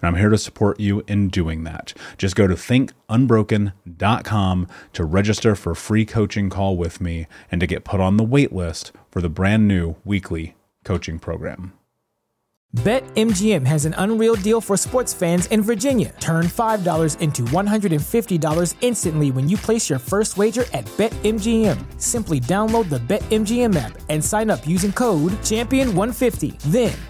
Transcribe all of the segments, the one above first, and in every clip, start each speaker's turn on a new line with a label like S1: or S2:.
S1: and I'm here to support you in doing that. Just go to thinkunbroken.com to register for a free coaching call with me and to get put on the wait list for the brand new weekly coaching program.
S2: BetMGM has an unreal deal for sports fans in Virginia. Turn $5 into $150 instantly when you place your first wager at BetMGM. Simply download the BetMGM app and sign up using code Champion150. Then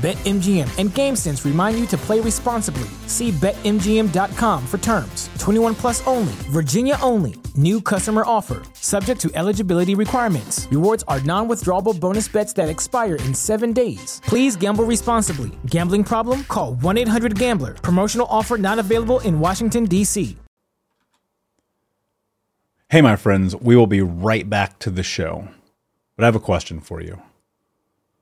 S2: BetMGM and GameSense remind you to play responsibly. See BetMGM.com for terms. 21 plus only, Virginia only. New customer offer, subject to eligibility requirements. Rewards are non withdrawable bonus bets that expire in seven days. Please gamble responsibly. Gambling problem? Call 1 800 Gambler. Promotional offer not available in Washington, D.C.
S1: Hey, my friends, we will be right back to the show. But I have a question for you.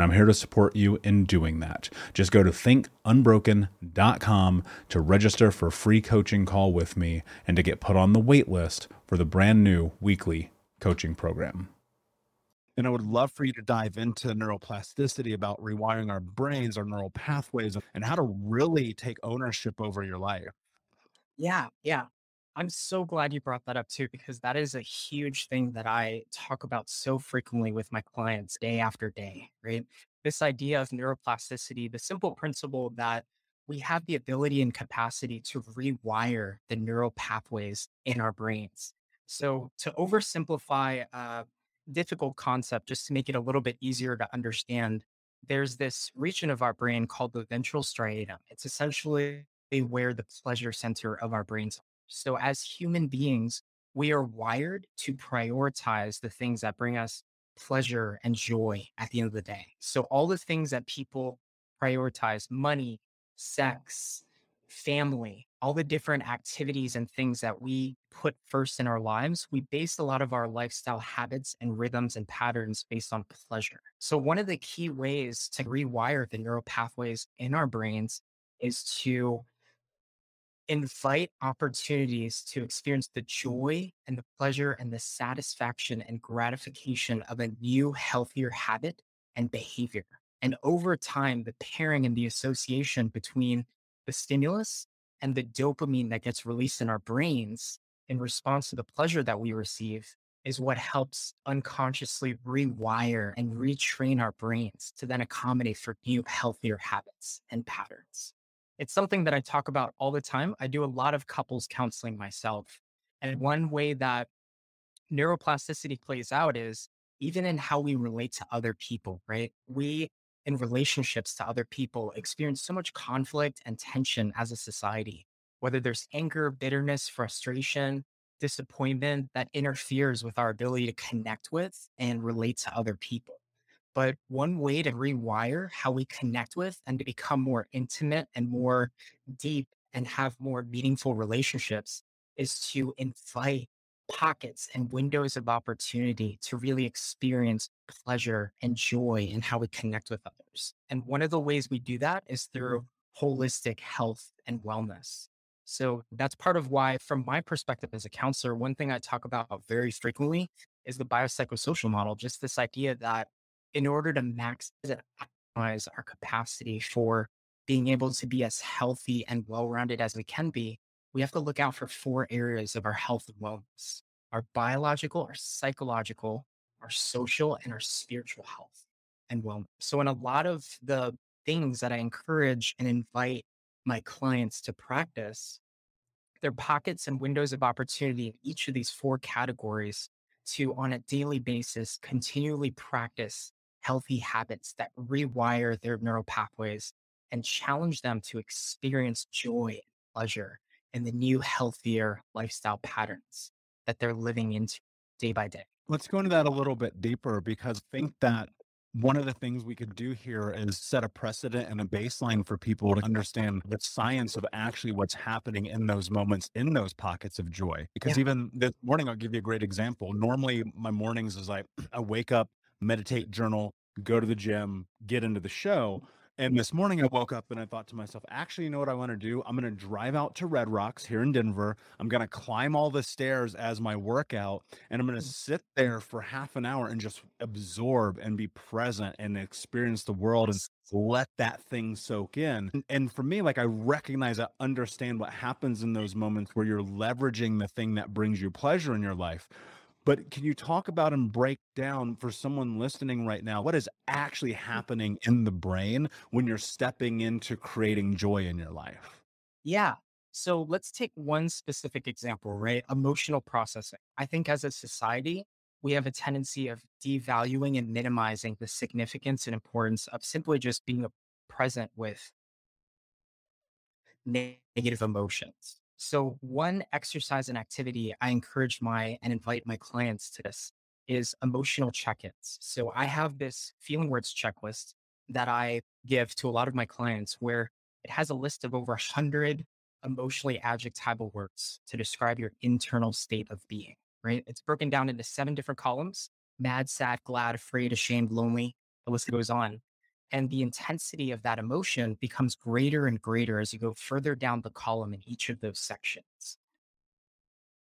S1: And I'm here to support you in doing that. Just go to thinkunbroken.com to register for a free coaching call with me and to get put on the wait list for the brand new weekly coaching program.
S3: And I would love for you to dive into neuroplasticity about rewiring our brains, our neural pathways, and how to really take ownership over your life.
S4: Yeah, yeah. I'm so glad you brought that up too, because that is a huge thing that I talk about so frequently with my clients day after day, right? This idea of neuroplasticity, the simple principle that we have the ability and capacity to rewire the neural pathways in our brains. So, to oversimplify a difficult concept, just to make it a little bit easier to understand, there's this region of our brain called the ventral striatum. It's essentially where the pleasure center of our brains so, as human beings, we are wired to prioritize the things that bring us pleasure and joy at the end of the day. So, all the things that people prioritize money, sex, family, all the different activities and things that we put first in our lives, we base a lot of our lifestyle habits and rhythms and patterns based on pleasure. So, one of the key ways to rewire the neural pathways in our brains is to invite opportunities to experience the mm-hmm. joy and the pleasure and the satisfaction and gratification of a new, healthier habit and behavior. And over time, the pairing and the association between the stimulus and the dopamine that gets released in our brains in response to the pleasure that we receive is what helps unconsciously rewire and retrain our brains to then accommodate for new, healthier habits and patterns. It's something that I talk about all the time. I do a lot of couples counseling myself. And one way that neuroplasticity plays out is even in how we relate to other people, right? We, in relationships to other people, experience so much conflict and tension as a society, whether there's anger, bitterness, frustration, disappointment that interferes with our ability to connect with and relate to other people. But one way to rewire how we connect with and to become more intimate and more deep and have more meaningful relationships is to invite pockets and windows of opportunity to really experience pleasure and joy in how we connect with others. And one of the ways we do that is through holistic health and wellness. So that's part of why, from my perspective as a counselor, one thing I talk about very frequently is the biopsychosocial model, just this idea that in order to maximize our capacity for being able to be as healthy and well rounded as we can be, we have to look out for four areas of our health and wellness our biological, our psychological, our social, and our spiritual health and wellness. So, in a lot of the things that I encourage and invite my clients to practice, there are pockets and windows of opportunity in each of these four categories to, on a daily basis, continually practice healthy habits that rewire their neural pathways and challenge them to experience joy and pleasure in the new, healthier lifestyle patterns that they're living into day by day.
S3: Let's go into that a little bit deeper because I think that one of the things we could do here is set a precedent and a baseline for people to understand the science of actually what's happening in those moments, in those pockets of joy. Because yeah. even this morning, I'll give you a great example. Normally, my mornings is like I wake up, meditate, journal, go to the gym, get into the show. And this morning I woke up and I thought to myself, actually, you know what I want to do? I'm going to drive out to Red Rocks here in Denver. I'm going to climb all the stairs as my workout and I'm going to mm. sit there for half an hour and just absorb and be present and experience the world and let that thing soak in. And for me, like I recognize, I understand what happens in those moments where you're leveraging the thing that brings you pleasure in your life. But can you talk about and break down for someone listening right now what is actually mm. happening in the brain when you're stepping into creating joy in your life?
S4: Yeah. So let's take one specific example, right? Emotional processing. I think as a society, we have a tendency of devaluing and minimizing the significance and importance of simply just being present with negative emotions. So, one exercise and activity I encourage my and invite my clients to this is emotional check ins. So, I have this feeling words checklist that I give to a lot of my clients where it has a list of over 100 emotionally adjectival words to describe your internal state of being, right? It's broken down into seven different columns mad, sad, glad, afraid, ashamed, lonely. The list goes on. And the intensity of that emotion becomes greater and greater as you go further down the column in each of those sections.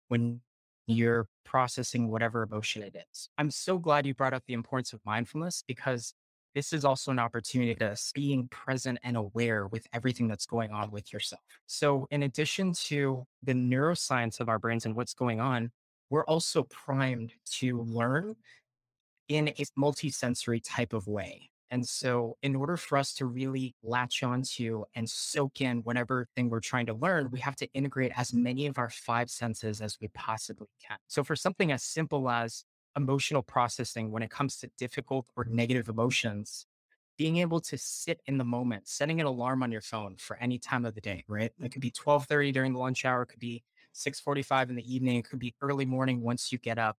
S4: When you're processing whatever emotion it is. I'm so glad you brought up the importance of mindfulness because this is also an opportunity to being present and aware with everything that's going on with yourself. So, in addition to the neuroscience of our brains and what's going on, we're also primed to learn in a multisensory type of way. And so, in order for us to really latch onto and soak in whatever thing we're trying to learn, we have to integrate as many of our five senses as we possibly can. So, for something as simple as emotional processing when it comes to difficult or negative emotions, being able to sit in the moment, setting an alarm on your phone for any time of the day, right? It could be 12:30 during the lunch hour, it could be 6:45 in the evening, it could be early morning once you get up.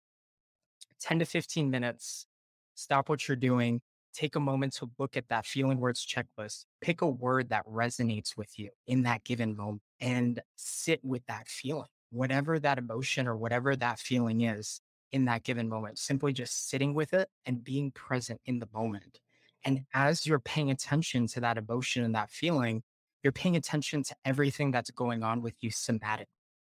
S4: 10 to 15 minutes, stop what you're doing, take a moment to look at that feeling words checklist, pick a word that resonates with you in that given moment and sit with that feeling, whatever that emotion or whatever that feeling is in that given moment, simply just sitting with it and being present in the moment. And as you're paying attention to that emotion and that feeling, you're paying attention to everything that's going on with you somatic.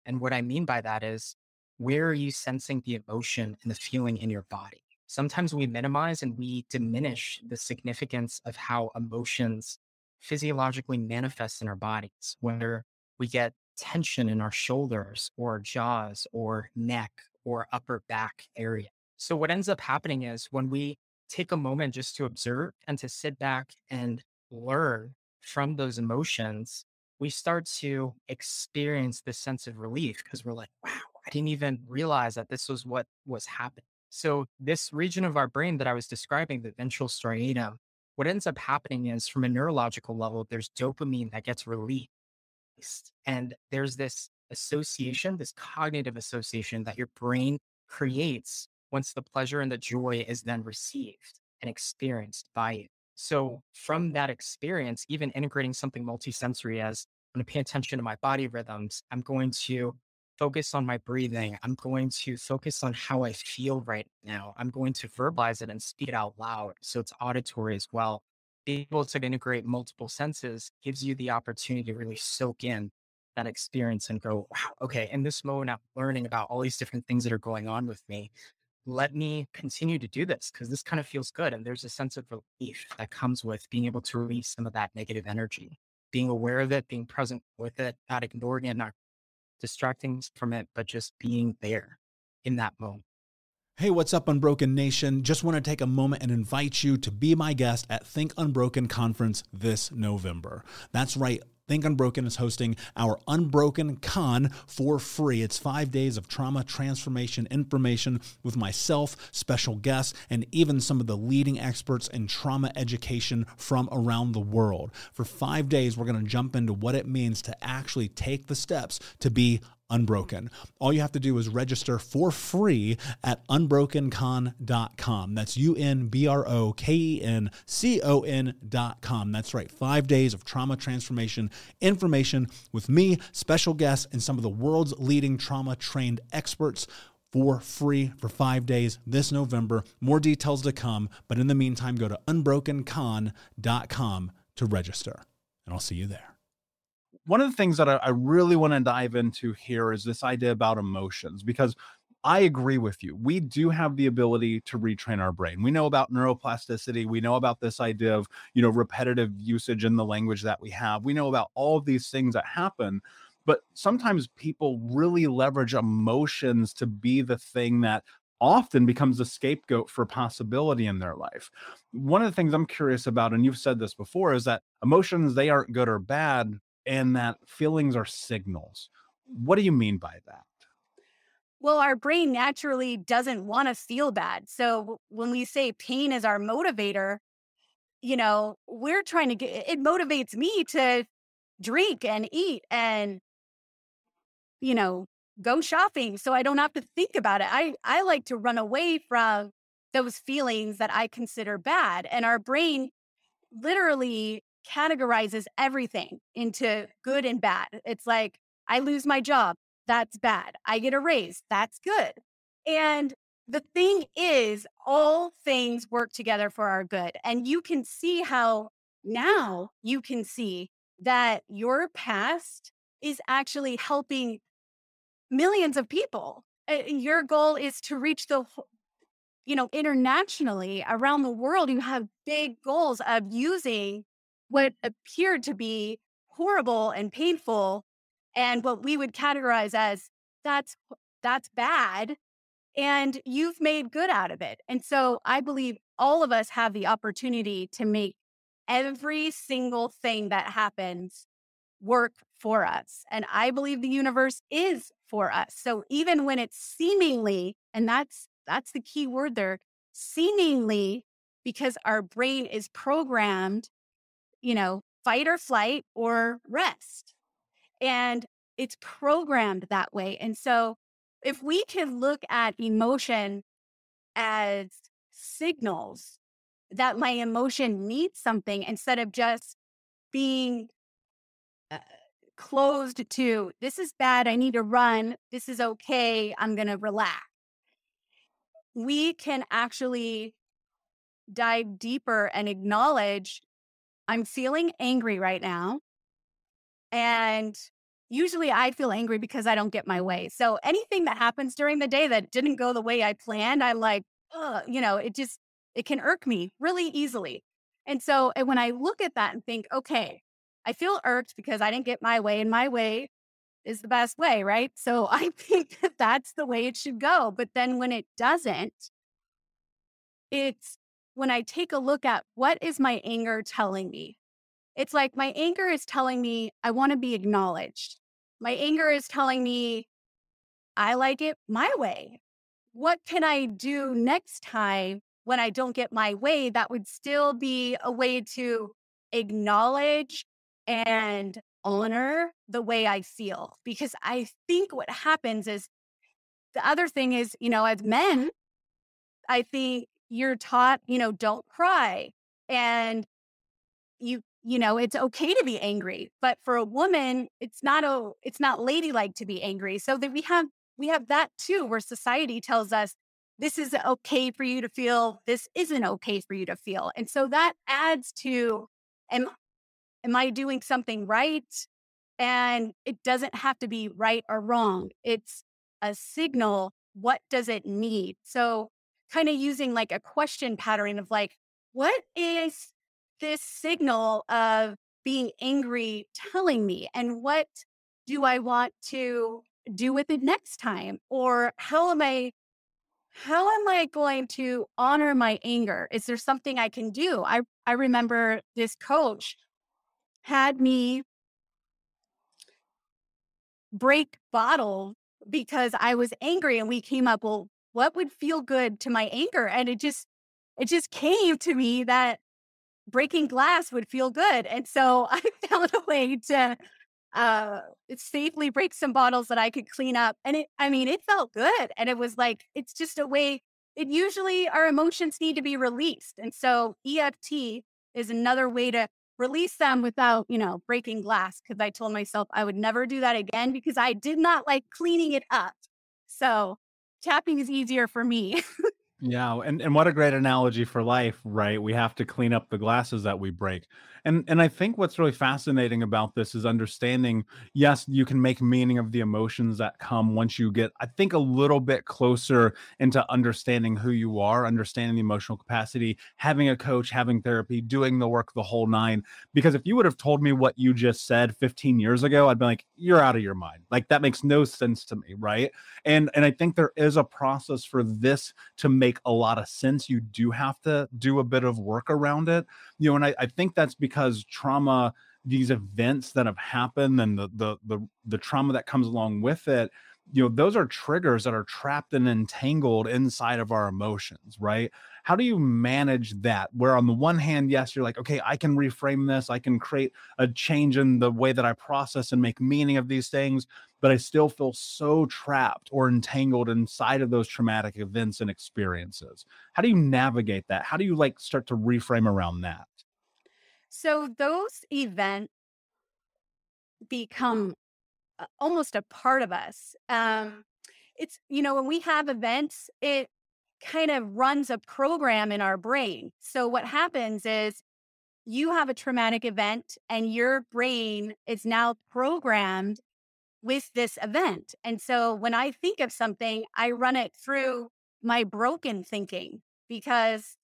S4: And what I mean by that is, where are you sensing the emotion and the feeling in your body? Sometimes we minimize and we diminish the significance of how emotions physiologically manifest in our bodies, whether we get tension in our shoulders or jaws or neck or upper back area. So, what ends up happening is when we take a moment just to observe and to sit back and learn from those emotions, we start to experience this sense of relief because we're like, wow, I didn't even realize that this was what was happening. So this region of our brain that I was describing, the ventral striatum, what ends up happening is from a neurological level, there's dopamine that gets released. And there's this association, this cognitive association that your brain creates once the pleasure and the joy is then received and experienced by you. So from that experience, even integrating something multisensory as I'm going to pay attention to my body rhythms, I'm going to focus on my breathing. I'm going to focus on how I feel right now. I'm going to verbalize it and speak it out loud. So it's auditory as well. Being able to integrate multiple senses gives you the opportunity to really soak in that experience and go, wow, okay, in this moment, I'm learning about all these different things that are going on with me. Let me continue to do this because this kind of feels good. And there's a sense of relief that comes with being able to release some of that negative energy, being aware of it, being present with it, not ignoring it, not distracting from it, but just being there in that moment.
S1: Hey, what's up, Unbroken Nation? Just want to take a moment and invite you to be my guest at Think Unbroken Conference this November. That's right. Think Unbroken is hosting our Unbroken Con for free. It's five days of trauma transformation information with myself, special guests, and even some of the leading experts in trauma education from around the world. For five days, we're going to jump into what it means to actually take the steps to be Unbroken. All you have to do is register for free at unbrokencon.com. That's U N B R O K E N C O N.com. That's right, five days of trauma transformation information with me, special guests, and some of the world's leading trauma trained experts for free for five days this November. More details to come, but in the meantime, go to unbrokencon.com to register, and I'll see you there one of the things that I, I really want to dive into here is this idea about emotions, because I agree with you. We do have the ability to retrain our brain. We know about neuroplasticity. We know about this idea of, you know, repetitive usage in the language that we have. We know about all of these things that happen. But sometimes people really leverage emotions to be the thing that often becomes a scapegoat for possibility in their life. One of the things I'm curious about, and you've said this before, is that emotions, they aren't good or bad and that feelings are signals. What do you mean by that?
S5: Well, our brain naturally doesn't want to feel bad. So when we say pain is our motivator, you know, we're trying to get it motivates me to drink and eat and, you know, go shopping so I don't have to think about it. I, I like to run away from those feelings that I consider bad. And our brain literally categorizes everything into good and bad. It's like, I lose my job. That's bad. I get a raise. That's good. And the thing is, all things work together for our good. And you can see how now you can see that your past is actually helping millions of people. Your goal is to reach the, you know, internationally around the world. You have big goals of using what appeared to be horrible and painful and what we would categorize as that's that's bad and you've made good out of it. And so I believe all of us have the opportunity to make every single thing that happens work for us. And I believe the universe is for us. So even when it's seemingly, and that's that's the key word there, seemingly because our brain is programmed, you know, fight or flight or rest. And it's programmed that way. And so if we can look at emotion as signals that my emotion needs something instead of just being uh, closed to this is bad, I need to run, this is okay, I'm going to relax. We can actually dive deeper and acknowledge I'm feeling angry right now. And usually I feel angry because I don't get my way. So anything that happens during the day that didn't go the way I planned, I'm like, you know, it just, it can irk me really easily. And so and when I look at that and think, okay, I feel irked because I didn't get my way and my way is the best way, right? So I think that that's the way it should go. But then when it doesn't, it's when I take a look at what is my anger telling me? It's like my anger is telling me I want to be acknowledged. My anger is telling me I like it my way. What can I do next time when I don't get my way that would still be a way to acknowledge and honor the way I feel? Because I think what happens is the other thing is, you know, as men, I think you're taught, you know, don't cry. And you you know it's okay to be angry but for a woman it's not a it's not ladylike to be angry so that we have we have that too where society tells us this is okay for you to feel this isn't okay for you to feel and so that adds to am am i doing something right and it doesn't have to be right or wrong it's a signal what does it need so kind of using like a question pattern of like what is this signal of being angry telling me? And what do I want to do with it next time? Or how am I how am I going to honor my anger? Is there something I can do? I, I remember this coach had me break bottle because I was angry and we came up, well, what would feel good to my anger? And it just it just came to me that breaking glass would feel good. And so I found a way to uh safely break some bottles that I could clean up. And it I mean, it felt good. And it was like, it's just a way it usually our emotions need to be released. And so EFT is another way to release them without, you know, breaking glass. Cause I told myself I would never do that again because I did not like cleaning it up. So tapping is easier for me.
S1: Yeah, and and what a great analogy for life, right? We have to clean up the glasses that we break. And and I think what's really fascinating about this is understanding, yes, you can make meaning of the emotions that come once you get I think a little bit closer into understanding who you are, understanding the emotional capacity, having a coach, having therapy, doing the work the whole nine. Because if you would have told me what you just said 15 years ago, I'd be like, you're out of your mind. Like that makes no sense to me, right? And and I think there is a process for this to make a lot of sense. You do have to do a bit of work around it. You know, and I, I think that's because trauma these events that have happened and the, the the the trauma that comes along with it you know those are triggers that are trapped and entangled inside of our emotions right? How do you manage that? Where on the one hand yes you're like okay i can reframe this i can create a change in the way that i process and make meaning of these things but i still feel so trapped or entangled inside of those traumatic events and experiences. How do you navigate that? How do you like start to reframe around that?
S5: So those events become almost a part of us. Um, it's, you know, when we have events, it kind of runs a program in our brain. So what happens is you have a traumatic event and your brain is now programmed with this event. And so when I think of something, I run it through my broken thinking because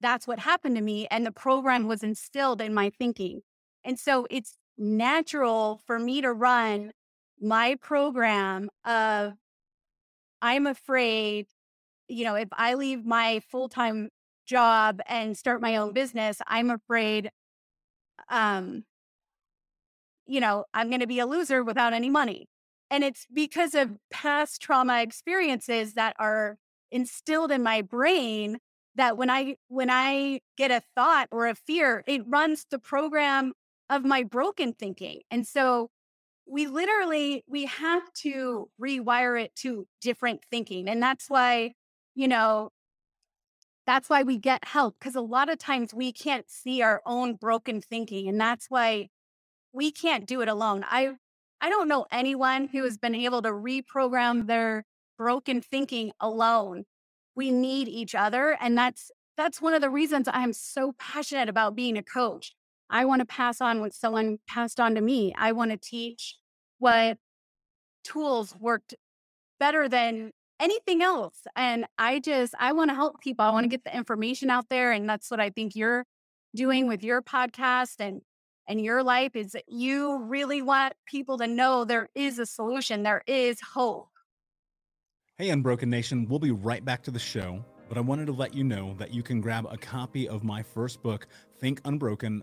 S5: that's what happened to me. And the program was instilled in my thinking. And so it's natural for me to run my program of I'm afraid, you know, if I leave my full time job and start my own business, I'm afraid, um, you know, I'm going to be a loser without any money. And it's because of past trauma experiences that are instilled in my brain that when I when I get a thought or a fear, it runs the program of my broken thinking. And so we literally we have to rewire it to different thinking. And that's why, you know, that's why we get help because a lot of times we can't see our own broken thinking and that's why we can't do it alone. I I don't know anyone who has been able to reprogram their broken thinking alone. We need each other and that's that's one of the reasons I'm so passionate about being a coach. I want to pass on what someone passed on to me. I want to teach what tools worked better than anything else. And I just, I want to help people. I want to get the information out there. And that's what I think you're doing with your podcast and and your life is that you really want people to know there is a solution, there is hope.
S1: Hey, Unbroken Nation, we'll be right back to the show, but I wanted to let you know that you can grab a copy of my first book, Think Unbroken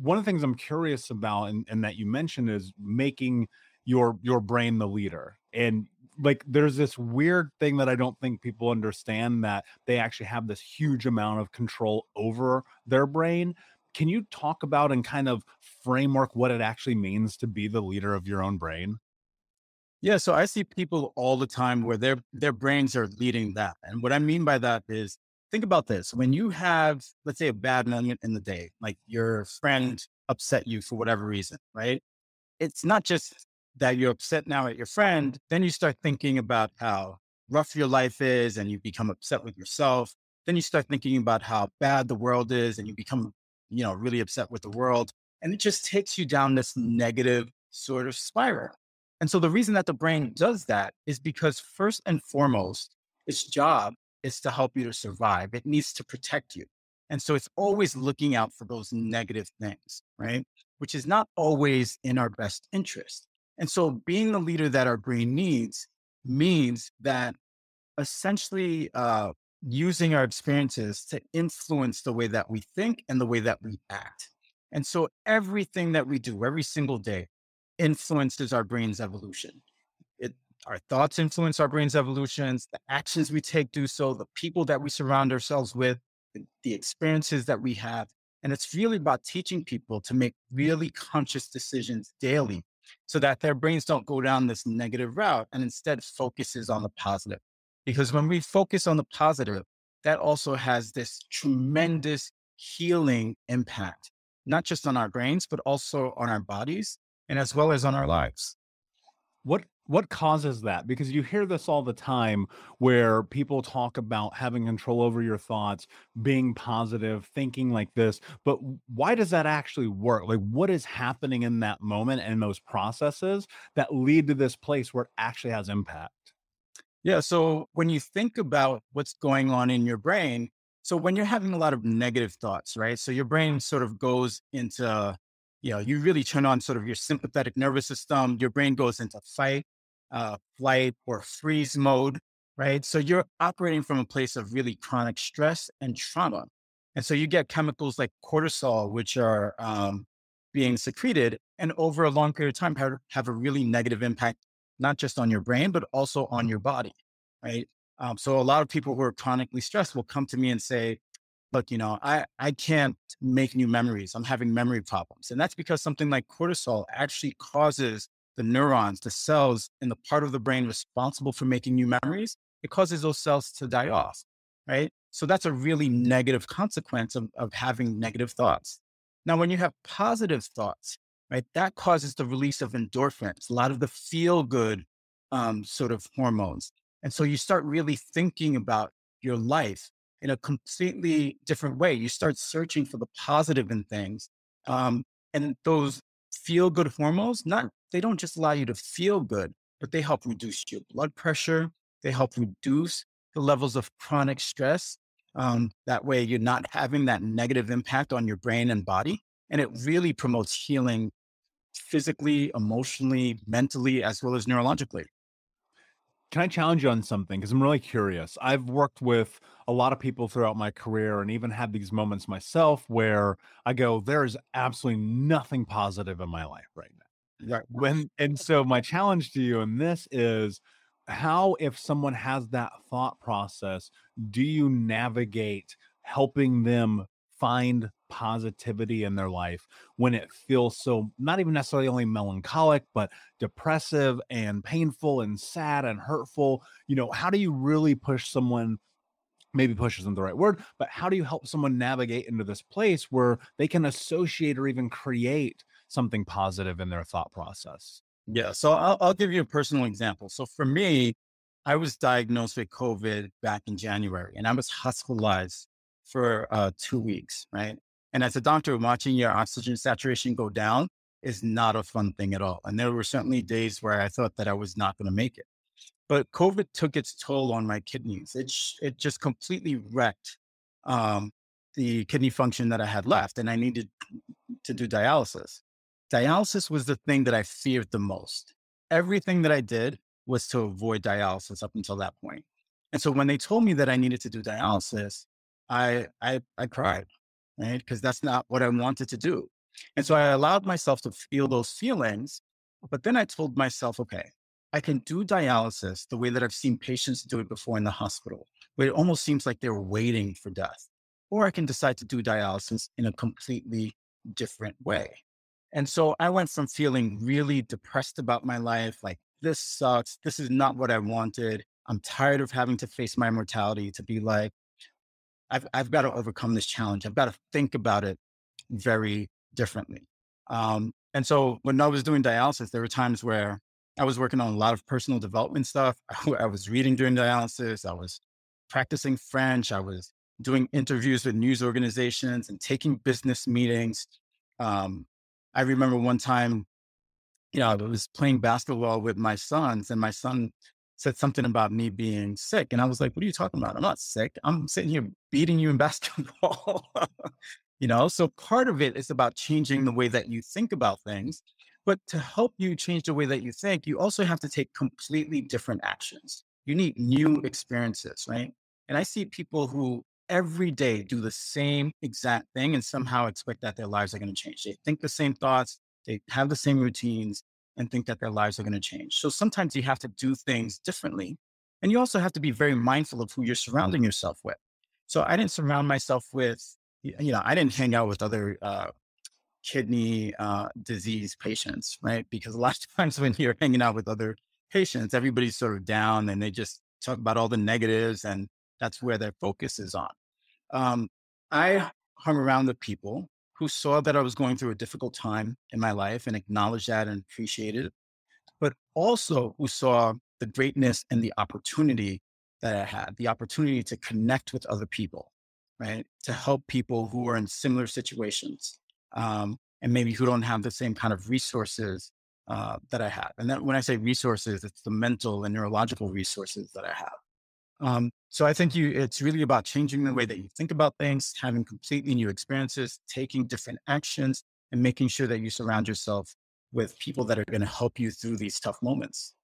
S1: one of the things I'm curious about and, and that you mentioned is making your your brain the leader. And like there's this weird thing that I don't think people understand that they actually have this huge amount of control over their brain. Can you talk about and kind of framework what it actually means to be the leader of your own brain?
S6: Yeah, so I see people all the time where their their brains are leading that. And what I mean by that is think about this. When you have, let's say, a bad moment in the day, like your friend upset you for whatever reason, right? It's not just that you're upset now at your friend. Then you start thinking about how rough your life is and you become upset with yourself. Then you start thinking about how bad the world is and you become, you know, really upset with the world. And it just takes you down this negative sort of spiral. And so the reason that the brain does that is because first and foremost, its job is to help you to survive. It needs to protect you. And so it's always looking out for those negative things, right? Which is not always in our best interest. And so being the leader that our brain needs means that essentially uh, using our experiences to influence the way that we think and the way that we act. And so everything that we do every single day influences our brain's evolution our thoughts influence our brain's evolutions. The actions we take do so. The people that we surround ourselves with, the experiences that we have. And it's really about teaching people to make really conscious decisions daily so that their brains don't go down this negative route and instead focuses on the positive. Because when we focus on the positive, that also has this tremendous healing impact, not just on our brains, but also on our bodies and as well as on our lives.
S1: What what causes that? Because you hear this all the time where people talk about having control over your thoughts, being positive, thinking like this. But why does that actually work? Like, what is happening in that moment and those processes that lead to this place where it actually has impact?
S6: Yeah. So when you think about what's going on in your brain, so when you're having a lot of negative thoughts, right? So your brain sort of goes into you know, you really turn on sort of your sympathetic nervous system. Your brain goes into fight, uh, flight, or freeze mode, right? So you're operating from a place of really chronic stress and trauma. And so you get chemicals like cortisol, which are um, being secreted and over a long period of time have, a really negative impact, not just on your brain, but also on your body. Right. Um, so a lot of people who are chronically stressed will come to me and say, look, you know, I, I can't make new memories. I'm having memory problems. And that's because something like cortisol actually causes the neurons, the cells in the part of the brain responsible for making new memories, it causes those cells to die off. Right. So that's a really negative consequence of, of having negative thoughts. Now, when you have positive thoughts, right, that causes the release of endorphins, a lot of the feel good um, sort of hormones. And so you start really thinking about your life in a completely different way. You start searching for the positive in things. Um, and those feel good hormones, not, they don't just allow you to feel good, but they help reduce your blood pressure. They help reduce the levels of chronic stress. Um, that way you're not having that negative impact on your brain and body. And it really promotes healing physically, emotionally, mentally, as well as neurologically.
S1: Can I challenge you on something? Because I'm really curious. I've worked with a lot of people throughout my career and even had these moments myself where I go, there's absolutely nothing positive in my life right now. Right. When and so my challenge to you in this is how if someone has that thought process, do you navigate helping them find positivity in their life when it feels so not even necessarily only melancholic but depressive and painful and sad and hurtful you know how do you really push someone maybe push isn't the right word but how do you help someone navigate into this place where they can associate or even create something positive in their thought process
S6: yeah so i'll, I'll give you a personal example so for me i was diagnosed with covid back in january and i was hospitalized for uh, two weeks, right? And as a doctor, watching your oxygen saturation go down is not a fun thing at all. And there were certainly days where I thought that I was not going to make it. But COVID took its toll on my kidneys. It, it just completely wrecked um, the kidney function that I had left, and I needed to do dialysis. Dialysis was the thing that I feared the most. Everything that I did was to avoid dialysis up until that point. And so when they told me that I needed to do dialysis, I I I cried, right? Because that's not what I wanted to do. And so I allowed myself to feel those feelings. But then I told myself, okay, I can do dialysis the way that I've seen patients do it before in the hospital, where it almost seems like they're waiting for death. Or I can decide to do dialysis in a completely different way. And so I went from feeling really depressed about my life, like this sucks. This is not what I wanted. I'm tired of having to face my mortality to be like, I've, I've got to overcome this challenge. I've got to think about it very differently. Um, and so when I was doing dialysis, there were times where I was working on a lot of personal development stuff. I was reading during dialysis. I was practicing French. I was doing interviews with news organizations and taking business meetings. Um, I remember one time, you know, I was playing basketball with my sons, and my son said something about me being sick. And I was like, what are you talking about? I'm not sick. I'm sitting here beating you in basketball. you know, so part of it is about changing the way that you think about things. But to help you change the way that you think, you also have to take completely different actions. You need new experiences, right? And I see people who every day do the same exact thing and somehow expect that their lives are going to change. They think the same thoughts, they have the same routines, and think that their lives are going to change. So sometimes you have to do things differently. And you also have to be very mindful of who you're surrounding yourself with. So I didn't surround myself with, you know, I didn't hang out with other uh, kidney uh, disease patients, right? Because a lot of times when you're hanging out with other patients, everybody's sort of down and they just talk about all the negatives and that's where their focus is on. Um, I hung around with people who saw that I was going through a difficult time in my life and acknowledged that and appreciated it, but also who saw the greatness and the opportunity that I had, the opportunity to connect with other people, right? To help people who are in similar situations um, and maybe who don't have the same kind of resources uh, that I have. And that when I say resources, it's the mental and neurological resources that I have. Um, so I think you, it's really about changing the way that you think about things, having completely new experiences, taking different actions, and making sure that you surround yourself with people that are going to help you through these tough moments.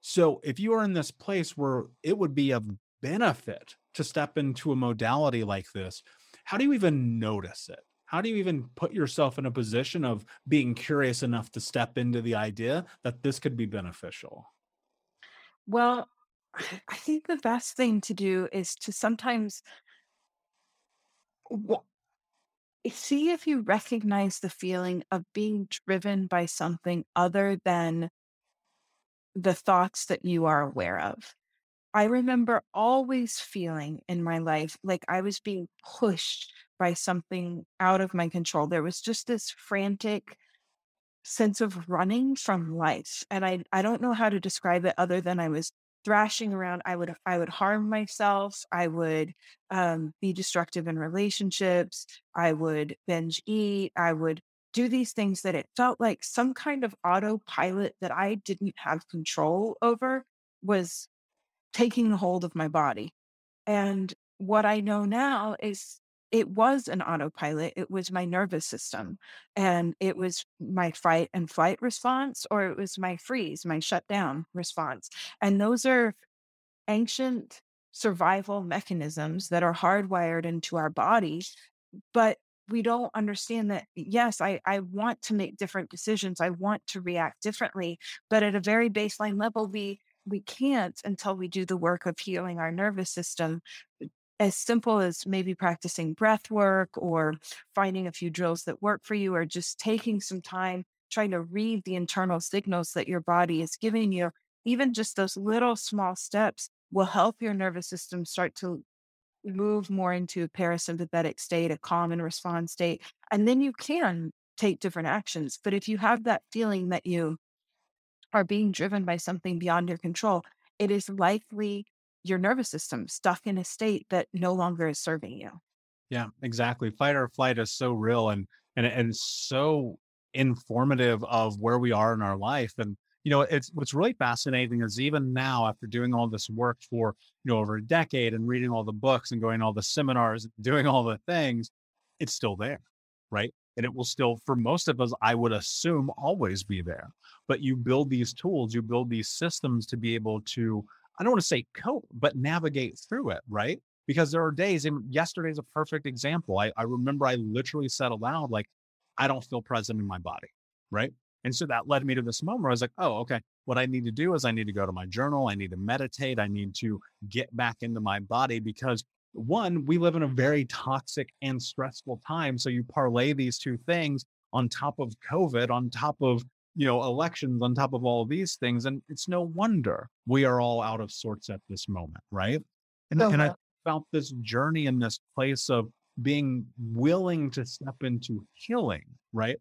S1: So if you are in this place where it would be of benefit to step into a modality like this, how do you even notice it? how do you even put yourself in a position of being curious enough to step into the idea that this could be beneficial?
S7: Well, I think the best thing to do is to sometimes wa- eh, see if you recognize the feeling of being driven by something other than the thoughts that you are aware of. I remember always feeling in my life like I was being pushed by something out of my control. There was just this frantic sense of running from life. And I I don't know how to describe it other than I was thrashing around. I would I would harm myself. I would um, be destructive in relationships. I would binge eat. I would do these things that it felt like some kind of autopilot that I didn't have control over was taking hold of my body. And what I know now is it was an autopilot. It was my nervous system and it was my fight and flight response, or it was my freeze, my shutdown response. And those are ancient survival mechanisms that are hardwired into our bodies. But we don't understand that yes I, I want to make different decisions i want to react differently but at a very baseline level we we can't until we do the work of healing our nervous system as simple as maybe practicing breath work or finding a few drills that work for you or just taking some time trying to read the internal signals that your body is giving you even just those little small steps will help your nervous system start to move more into a parasympathetic state a calm and respond state and then you can take different actions. But if you have that feeling that you are being driven by something beyond your control, it is likely your nervous system stuck in a state that no longer is serving you.
S1: Yeah, exactly. Fight or flight is so real and and and so informative of where we are in our life. And you know, it's what's really fascinating is even now after doing all this work for you know over a decade and reading all the books and going all the seminars, doing all the things, it's still there, right? and it will still for most of us i would assume always be there but you build these tools you build these systems to be able to i don't want to say cope but navigate through it right because there are days and yesterday's a perfect example I, I remember i literally said aloud like i don't feel present in my body right and so that led me to this moment where i was like oh okay what i need to do is i need to go to my journal i need to meditate i need to get back into my body because one, we live in a very toxic and stressful time. So you parlay these two things on top of COVID, on top of you know elections, on top of all of these things, and it's no wonder we are all out of sorts at this moment, right? And, and I uh-huh. felt this journey in this place of being willing to step into healing, right?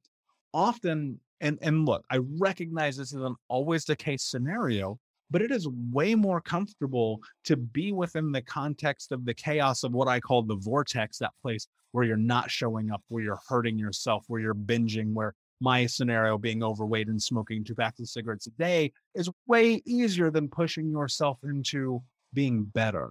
S1: Often, and and look, I recognize this isn't always the case scenario, but it is way more comfortable to be within the context of the chaos of what I call the vortex, that place where you're not showing up, where you're hurting yourself, where you're binging, where my scenario being overweight and smoking two packs of cigarettes a day is way easier than pushing yourself into being better.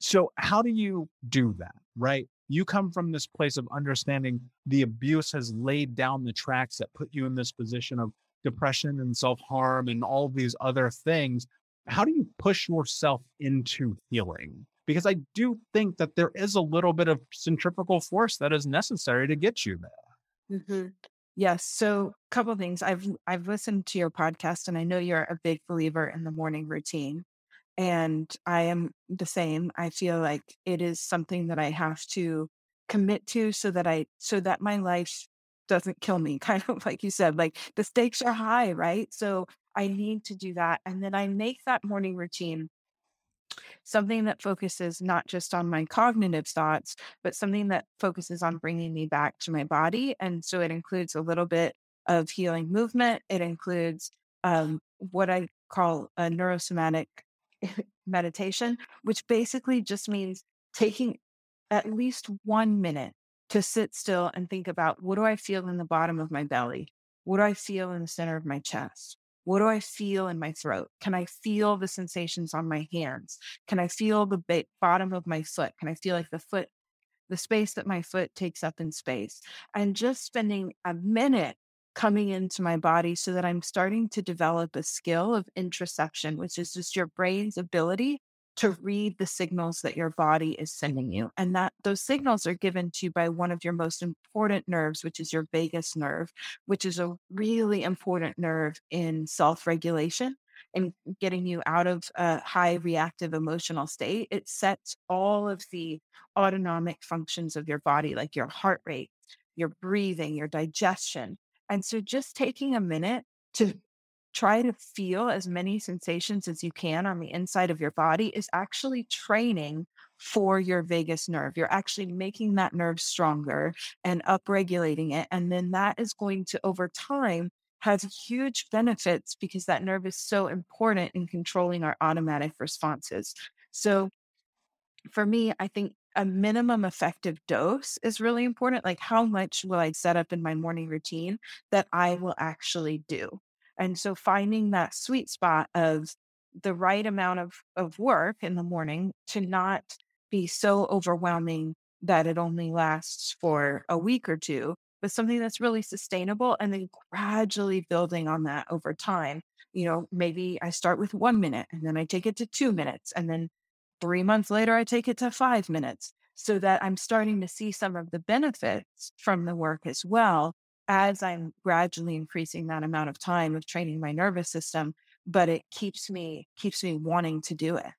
S1: So, how do you do that? Right? You come from this place of understanding the abuse has laid down the tracks that put you in this position of depression and self harm and all these other things. How do you push yourself into healing? Because I do think that there is a little bit of centrifugal force that is necessary to get you there.
S7: Mm-hmm. Yes. So, a couple things. I've I've listened to your podcast, and I know you're a big believer in the morning routine, and I am the same. I feel like it is something that I have to commit to, so that I so that my life doesn't kill me, kind of like you said, like the stakes are high, right? So I need to do that. And then I make that morning routine something that focuses not just on my cognitive thoughts, but something that focuses on bringing me back to my body. And so it includes a little bit of healing movement, it includes um, what I call a neurosomatic meditation, which basically just means taking at least one minute to sit still and think about what do I feel in the bottom of my belly? What do I feel in the center of my chest? What do I feel in my throat? Can I feel the sensations on my hands? Can I feel the ba- bottom of my foot? Can I feel like the foot, the space that my foot takes up in space? And just spending a minute coming into my body so that I'm starting to develop a skill of interoception, which is just your brain's ability to read the signals that your body is sending you. And that those signals are given to you by one of your most important nerves, which is your vagus nerve, which is a really important nerve in self regulation and getting you out of a high reactive emotional state. It sets all of the autonomic functions of your body, like your heart rate, your breathing, your digestion. And so just taking a minute to try to feel as many sensations as you can on the inside of your body is actually training for your vagus nerve. You're actually making that nerve stronger and upregulating it. And then that is going to, over time, have huge benefits because that nerve is so important in controlling our automatic responses. So for me, I think a minimum effective dose is really important. Like, how much will I set up in my morning routine that I will actually do? And so finding that sweet spot of the right amount of, of work in the morning to not be so overwhelming that it only lasts for a week or two, but something that's really sustainable and then gradually building on that over time. You know, maybe I start with one minute and then I take it to two minutes and then three months later I take it to five minutes so that I'm starting to see some of the benefits from the work as well as I'm gradually increasing that amount of time of training my nervous system, but it keeps me keeps me wanting to do it.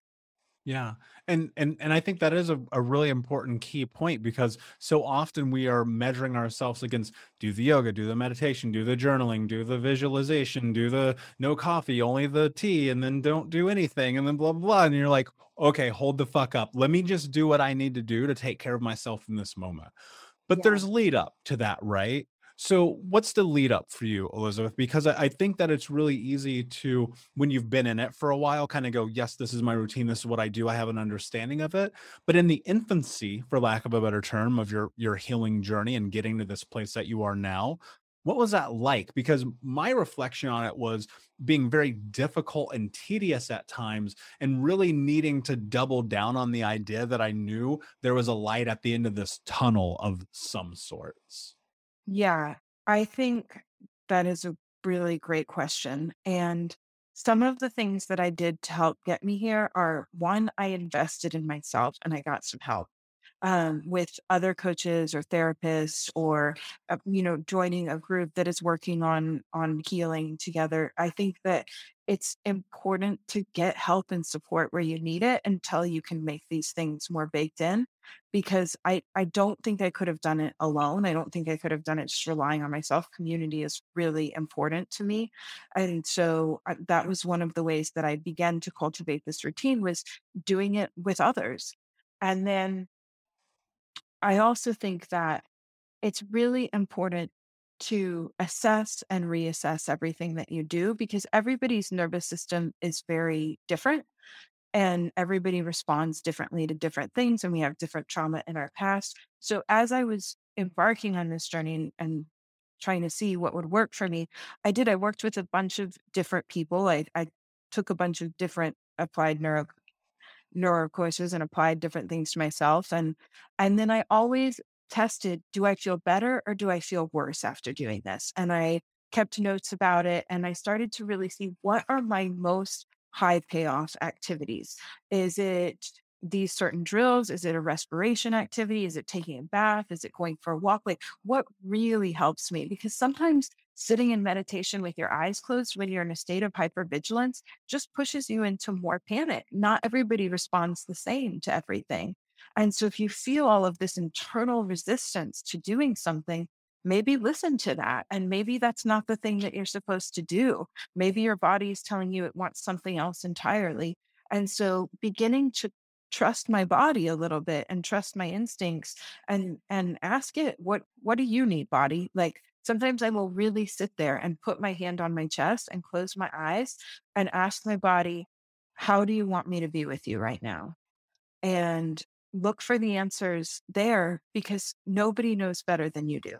S1: Yeah. And and and I think that is a, a really important key point because so often we are measuring ourselves against do the yoga, do the meditation, do the journaling, do the visualization, do the no coffee, only the tea, and then don't do anything, and then blah blah blah. And you're like, okay, hold the fuck up. Let me just do what I need to do to take care of myself in this moment. But
S7: Yeah.
S1: there's lead up to that, right? So, what's the lead up for you, Elisabeth? Because I, think that it's really easy to, when you've been in it for a while, kind of go, yes, this is my routine. This is what I do. I have an understanding of it. But in the infancy, for lack of a better term, of your your healing journey and getting to this place that you are now, what was that like? Because my reflection on it was being very difficult and tedious at times, and really needing to double down on the idea that I knew there was a light at the end of this tunnel of some sorts.
S7: Yeah, I think that is a really great question. And some of the things that I did to help get me here are one, I invested in myself and I got some help um, with other coaches or therapists or uh, you know joining a group that is working on on healing together i think that it's important to get help and support where you need it until you can make these things more baked in because i i don't think i could have done it alone i don't think i could have done it just relying on myself community is really important to me and so uh, that was one of the ways that i began to cultivate this routine was doing it with others and then I also think that it's really important to assess and reassess everything that you do because everybody's nervous system is very different and everybody responds differently to different things and we have different trauma in our past. So as I was embarking on this journey and, and trying to see what would work for me, I did. I worked with a bunch of different people. I, I took a bunch of different applied neuro neuro courses and applied different things to myself and and then I always tested do I feel better or do I feel worse after doing this? And I kept notes about it and I started to really see what are my most high payoff activities. Is it these certain drills? Is it a respiration activity? Is it taking a bath? Is it going for a walk? Like what really helps me? Because sometimes sitting in meditation with your eyes closed when you're in a state of hypervigilance just pushes you into more panic. Not everybody responds the same to everything. And so if you feel all of this internal resistance to doing something, maybe listen to that. And maybe that's not the thing that you're supposed to do. Maybe your body is telling you it wants something else entirely. And so beginning to trust my body a little bit and trust my instincts and and ask it what what do you need body like Sometimes I will really sit there and put my hand on my chest and close my eyes and ask my body, How do you want me to be with you right now? And look for the answers there because nobody knows better than you do.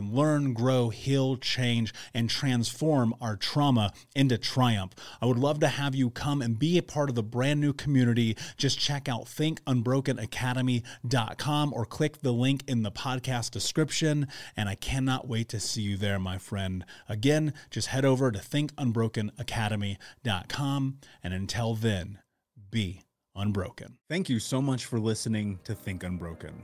S1: can learn, grow, heal, change, and transform our trauma into triumph. I would love to have you come and be a part of the brand new community. Just check out thinkunbrokenacademy.com or click the link in the podcast description. And I cannot wait to see you there, my friend. Again, just head over to thinkunbrokenacademy.com. And until then, be unbroken. Thank you so much for listening to Think Unbroken.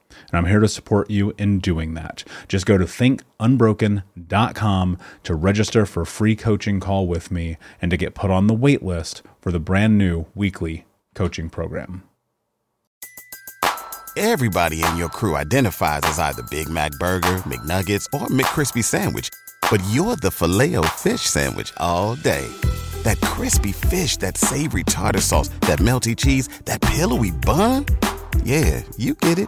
S1: and I'm here to support you in doing that. Just go to thinkunbroken.com to register for a free coaching call with me and to get put on the wait list for the brand new weekly coaching program.
S8: Everybody in your crew identifies as either Big Mac Burger, McNuggets, or McCrispy Sandwich, but you're the filet fish Sandwich all day. That crispy fish, that savory tartar sauce, that melty cheese, that pillowy bun. Yeah, you get it